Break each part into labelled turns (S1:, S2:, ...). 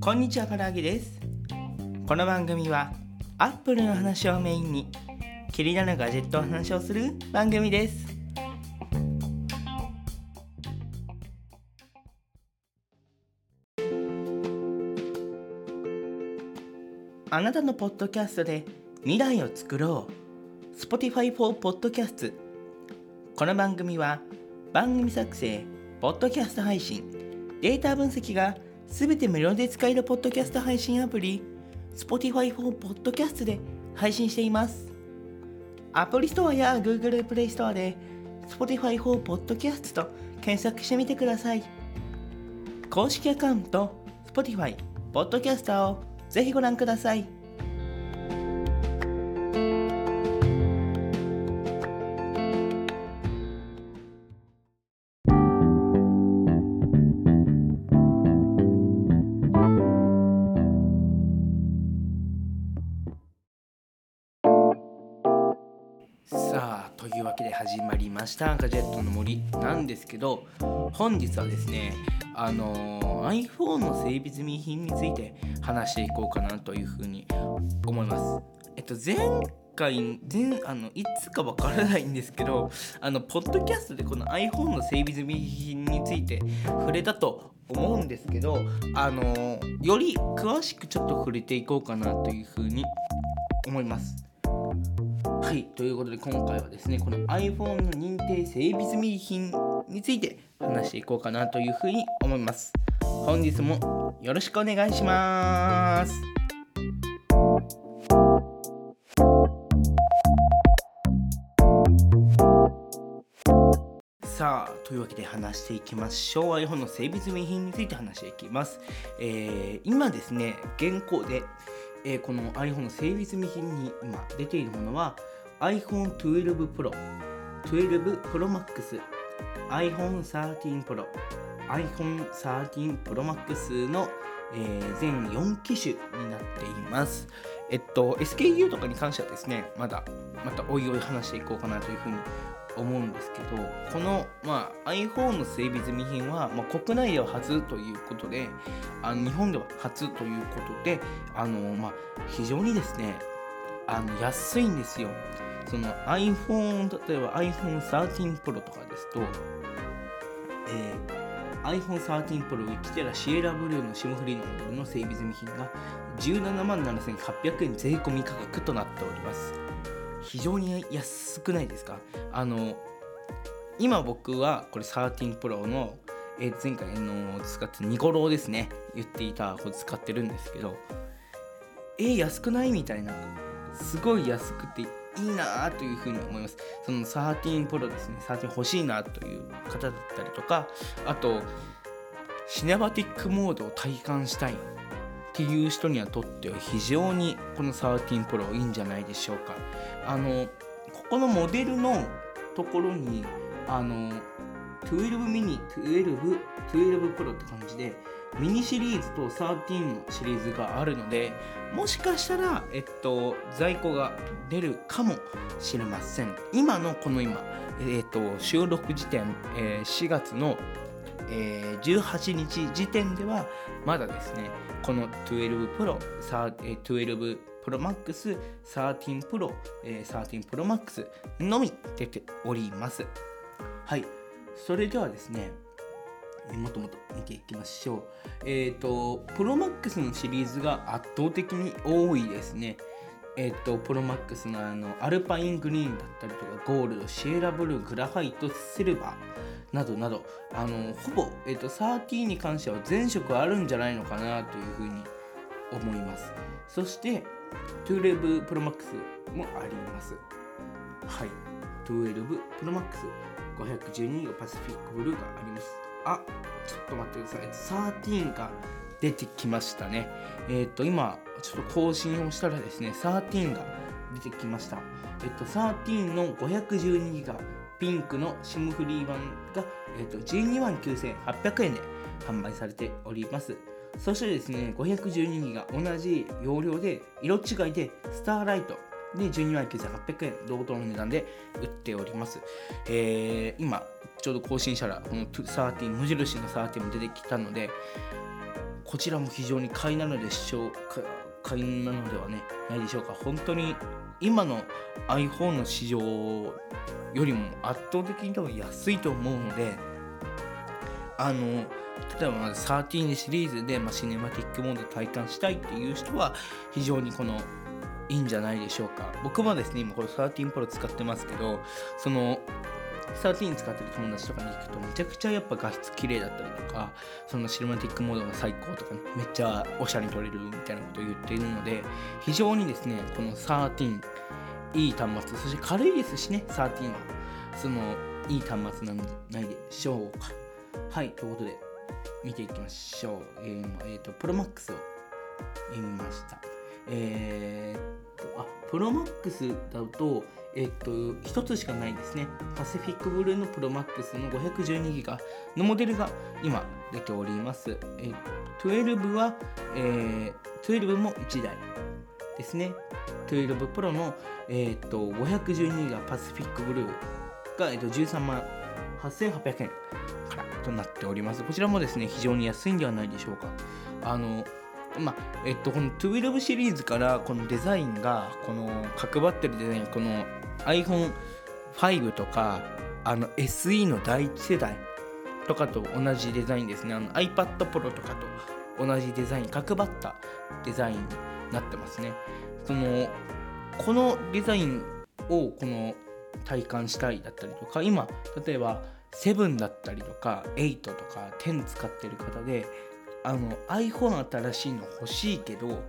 S1: こんにちはからあげです。この番組はアップルの話をメインに気になるガジェットの話をする番組です。あなたのポッドキャストで未来を作ろう。Spotify for Podcast この番組は番組作成、ポッドキャスト配信、データ分析がすべて無料で使えるポッドキャスト配信アプリ。Spotify for Podcast で配信しています。アプリストアや Google プレイストアで Spotify for Podcast と検索してみてください。公式アカウント Spotify Podcaster をぜひご覧ください。したガジェットの森なんですけど本日はですねあの iPhone の整備済み品について話していこうかなというふうに思います。えっと前回前あのいつかわからないんですけどあのポッドキャストでこの iPhone の整備済み品について触れたと思うんですけどあのより詳しくちょっと触れていこうかなというふうに思います。はい、ということで今回はですね、この iPhone の認定整備済み品について話していこうかなというふうに思います。本日もよろしくお願いします。さあというわけで話していきましょう iPhone の整備済み品について話していきます、えー、今ですね現行で、えー、この iPhone の整備済み品に今出ているものは iPhone 12 Pro、12 Pro Max、iPhone 13 Pro、iPhone 13 Pro Max の、えー、全4機種になっています。えっと、SKU とかに関してはですね、まだ、またおいおい話していこうかなというふうに思うんですけど、この、まあ、iPhone の整備済み品は、まあ、国内では初ということで、あの日本では初ということで、あのまあ、非常にですね、あの安いんですよ。その iPhone、例えば iPhone 13 Pro とかですと、えー、iPhone 13 Pro ウィキテラシエラブルーのシムフリーのモデルの整備済み品が17万7800円税込み価格となっております。非常に安くないですか？あの、今僕はこれ13 Pro の、え、前回の使ってニコローですね、言っていたこれ使ってるんですけど、えー、安くないみたいな。すごい安くていいなというふうに思います。その13 Pro ですね、13欲しいなという方だったりとか、あと、シネマティックモードを体感したいっていう人にはとっては非常にこの13 Pro いいんじゃないでしょうか。あの、ここのモデルのところに、あの、12ミニ、12、12 Pro って感じで、ミニシリーズと13のシリーズがあるのでもしかしたら、えっと、在庫が出るかもしれません。今のこの今、えっと、収録時点、えー、4月の、えー、18日時点ではまだですねこの12 Pro、12 Pro Max、13 Pro、えー、13 Pro Max のみ出ております。はい。それではですねいきましょう。えっ、ー、と、プロマックスのシリーズが圧倒的に多いですね。えっ、ー、と、プロマックスのあのアルパイングリーンだったりとか、ゴールド、シエラブルー、グラファイト、シルバーなどなど、あのほぼ、えっ、ー、と、13に関しては全色あるんじゃないのかなというふうに思います。そして、12プロマックスもあります。はい。12プロマックス512がパシフィックブルーがあります。あちょっと待ってください。13が出てきましたね。えっ、ー、と今ちょっと更新をしたらですね13が出てきました。えっ、と13の512ギガピンクの SIM フリー版が、えっと12万9800円で販売されております。そしてですね512ギガ同じ容量で色違いでスターライトで12万9800円同等の値段で売っております、えー今ちょうど更新したらこの13無印の13も出てきたのでこちらも非常に買いなのでしょうか買いなのではねないでしょうか。本当に今の iPhone の市場よりも圧倒的に多分安いと思うのであの例えばまず13シリーズで、まあ、シネマティックモード体感したいっていう人は非常にこのいいんじゃないでしょうか。僕もですね今これ13 Pro 使ってますけどその13使ってる友達とかに行くとめちゃくちゃやっぱ画質綺麗だったりとかそのシネマティックモードが最高とかねめっちゃおしゃれに撮れるみたいなことを言っているので非常にですねこの13いい端末そして軽いですしね13はそのいい端末なんじゃないでしょうか。はいということで見ていきましょう。えー、えーとプロマックスを見ました。えーとあプロマックスだとえっと、1つしかないですね。パシフィックブルーのプロマックスの512ギガのモデルが今出ております。え12は、えー、12も1台ですね。12 Pro の、えっと512ギガパシフィックブルーが、えっと13万8800円からとなっております。こちらもですね、非常に安いんではないでしょうか。あのまあえっと、この12シリーズからこのデザインがこの角張ってるデザインこの iPhone5 とかあの SE の第一世代とかと同じデザインですね。あの iPad Pro とかと同じデザイン角張ったデザインになってますね。そのこのデザインをこの体感したいだったりとか今例えば7だったりとか8とか10使ってる方であの iPhone 新しいの欲しいけど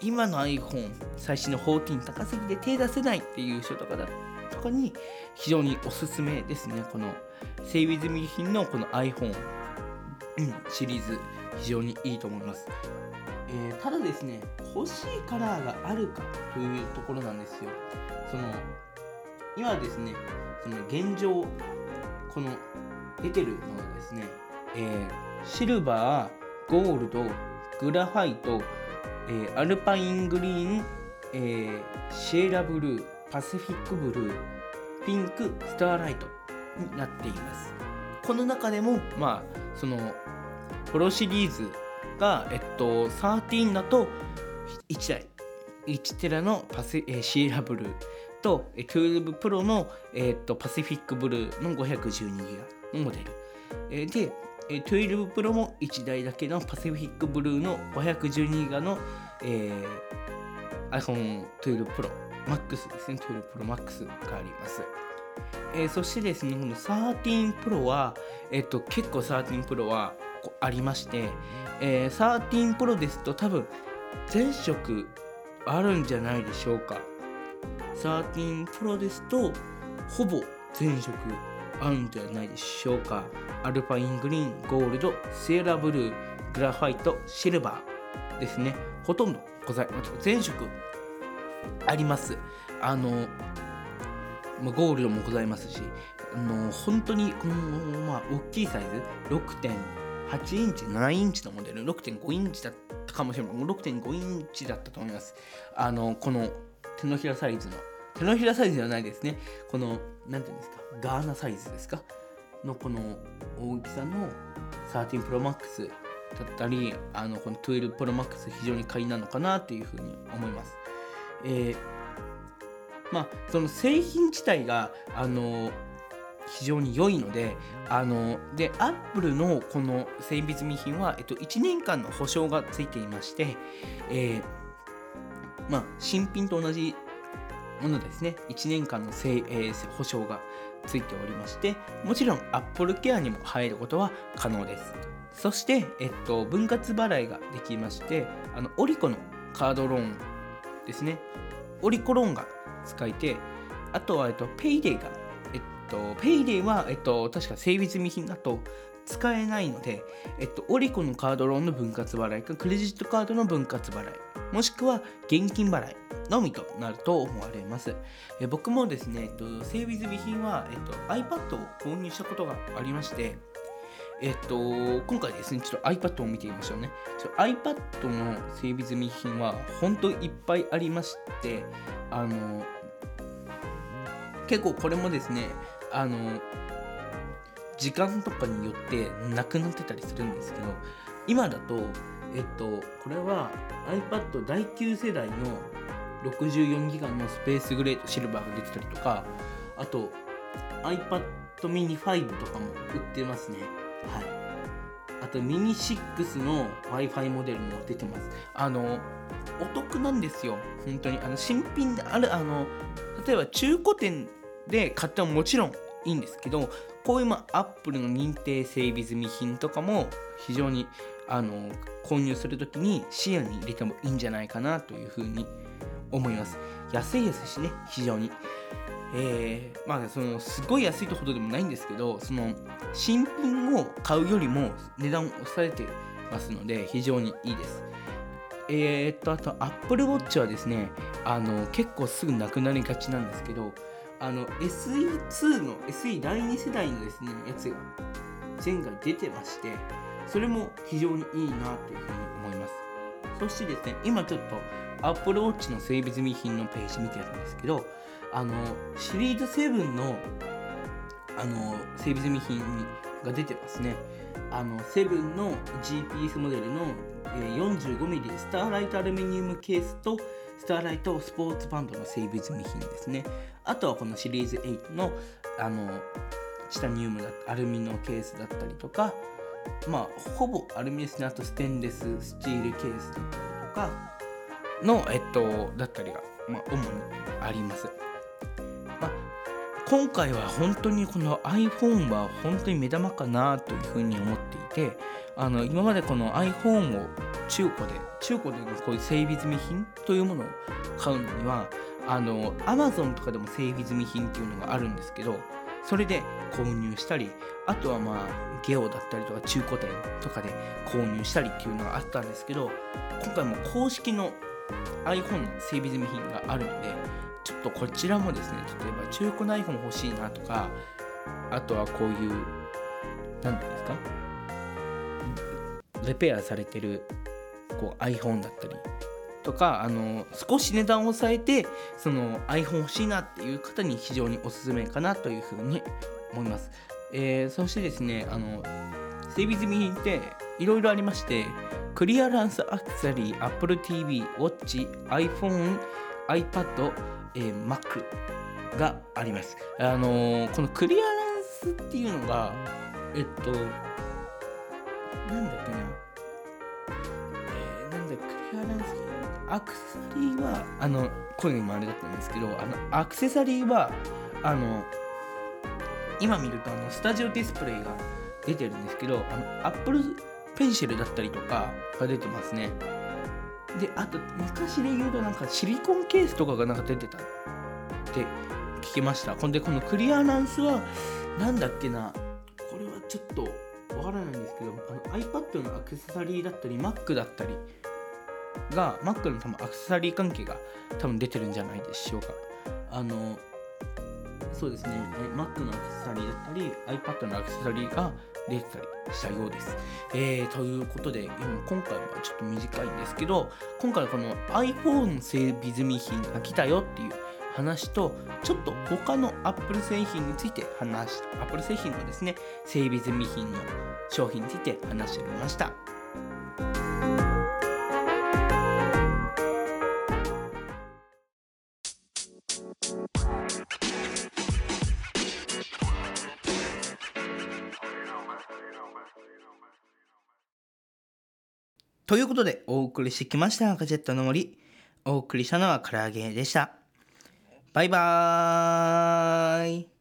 S1: 今の iPhone 最新の14高すぎて手出せないっていう人とかだとかに非常におすすめですね。この整備済み品のこの iPhone、シリーズ非常にいいと思います、えーただですね欲しいカラーがあるかというところなんですよ。その今ですねその現状この出てるものですね、えーシルバーゴールドグラファイトえーアルパイングリーン、えーシエラブルー、パシフィックブルー、ピンク、スターライトになっています。この中でも、まあ、その、プロシリーズが、えっと、13だと1台、1テラのパシ、えーシエラブルーと、えー12プロの、えーっと、パシフィックブルーの512ギガのモデル。えーで、えー12プロも1台だけのパシフィックブルーの512ギガの、えー iPhone 12 Pro Max ですね、12 Pro Max があります。えーそしてですね、この13 Pro は、えっと、結構13 Pro はありまして、えー13 Pro ですと多分全色あるんじゃないでしょうか。13 Pro ですとほぼ全色あるんじゃないでしょうか。アルパイングリーン、ゴールド、セーラーブルー、グラファイト、シルバーですね。ほとんどございます。全色あります。あの、ゴールドもございますし、あの本当にこの、まあ、大きいサイズ、6.8インチ、7インチのモデル、6.5インチだったかもしれない。もう6.5インチだったと思います。あの、この手のひらサイズの。手のひらサイズではないですね。この、なんていうんですか、ガーナサイズですか？のこの大きさの13 Pro Max だったり、あのこの12 Pro Max 非常に買いなのかなっていうふうに思います。えーまあ、その製品自体が、あの非常に良いので、あので、アップルのこの整備済み品は、えっと、1年間の保証がついていまして、えーまあ、新品と同じものですね、1年間のせい、えー保証がついておりまして、もちろん Apple Care にも入ることは可能です。そして、えっと、分割払いができまして、あのオリコのカードローンですね、オリコローンが使えて、あとは、えっと、ペイデイが、えっと、ペイデイは、えっと、確か整備済み品だと使えないので、えっと、オリコのカードローンの分割払いか、クレジットカードの分割払い、もしくは現金払いのみとなると思われます。え僕もですね、えっと、整備済み品は、えっと、iPad を購入したことがありまして、えっと、今回ですね、ちょっと iPad を見てみましょうね。ちょ iPad の整備済み品は本当いっぱいありまして、あの、結構これもですね、あの、時間とかによってなくなってたりするんですけど、今だと、えっと、これは iPad 第9世代の 64GB のスペースグレートシルバーが出てたりとか、あと iPad mini 5とかも売ってますね。はい。あとミニ6の Wi-Fi モデルも出てます。あの、お得なんですよ。本当に。あの、新品である、あの、例えば中古店で買ってももちろんいいんですけど、こういう、まあ、Apple の認定整備済み品とかも非常にあの購入するときに視野に入れてもいいんじゃないかなというふうに思います。安いですしね、非常に。えー、まあそのすごい安いとほどでもないんですけどその新品を買うよりも値段を抑えてますので非常にいいです。えー、っとあと Apple Watch はですねあの結構すぐなくなりがちなんですけどあの SE2 の SE 第2世代のですねやつが前回出てましてそれも非常にいいなというふうに思いますそしてですね今ちょっと Apple Watch の整備済み品のページ見てるんですけどあのシリーズ7のあの整備済み品が出てますね。あの7の GPS モデルの 45mm スターライトアルミニウムケースとスターライトスポーツバンドの整備済み品ですね。あとはこのシリーズ8のあのチタニウムだアルミのケースだったりとかまあほぼアルミですね。あとステンレススチールケースだったりとかのえっとだったりが、まあ、主にあります。まあ、今回は本当にこの iPhone は本当に目玉かなというふうに思っていてあの今までこの iPhone を中古で中古でのこういう整備済み品というものを買うのにはあの Amazon とかでも整備済み品っていうのがあるんですけどそれで購入したりあとはまあゲオだったりとか中古店とかで購入したりっていうのがあったんですけど今回も公式の iPhone の整備済み品があるのでちょっとこちらもですね例えば中古の iPhone 欲しいなとかあとはこういう何ていうんですか？レペアされてるこう iPhone だったりとかあの少し値段を抑えてその iPhone 欲しいなっていう方に非常におすすめかなというふうに思います、えー、そしてですねあの整備済み品っていろいろありましてクリアランスアクセサリー Apple TV、Watch、iPhone、iPad えー、Mac があります。あのー、このクリアランスっていうのが、えっと、なんだっけな、えー、なんだ、クリアランス、アクセサリーは、あの、声もあれだったんですけど、あの、アクセサリーは、あの、今見ると、あの、スタジオディスプレイが出てるんですけど、あの、Apple ペンシルだったりとかが出てますね。であと昔で言うとなんかシリコンケースとかがなんか出てたって聞きました。ほんでこのクリアランスはなんだっけな。これはちょっとわからないんですけどあの iPad のアクセサリーだったり Mac だったりが Mac の多分アクセサリー関係が多分出てるんじゃないでしょうか。あのそうですね。Mac のアクセサリーだったり iPad のアクセサリーが出てたりしたようです。えー、ということで、今回はちょっと短いんですけど、今回はこの iPhone 整備済み品が来たよっていう話と、ちょっと他の Apple 製品について話した、Apple 製品のですね、整備済み品の商品について話してみました。ということで、お送りしてきましたガジェットの森。お送りしたのは唐揚げでした。バイバーイ。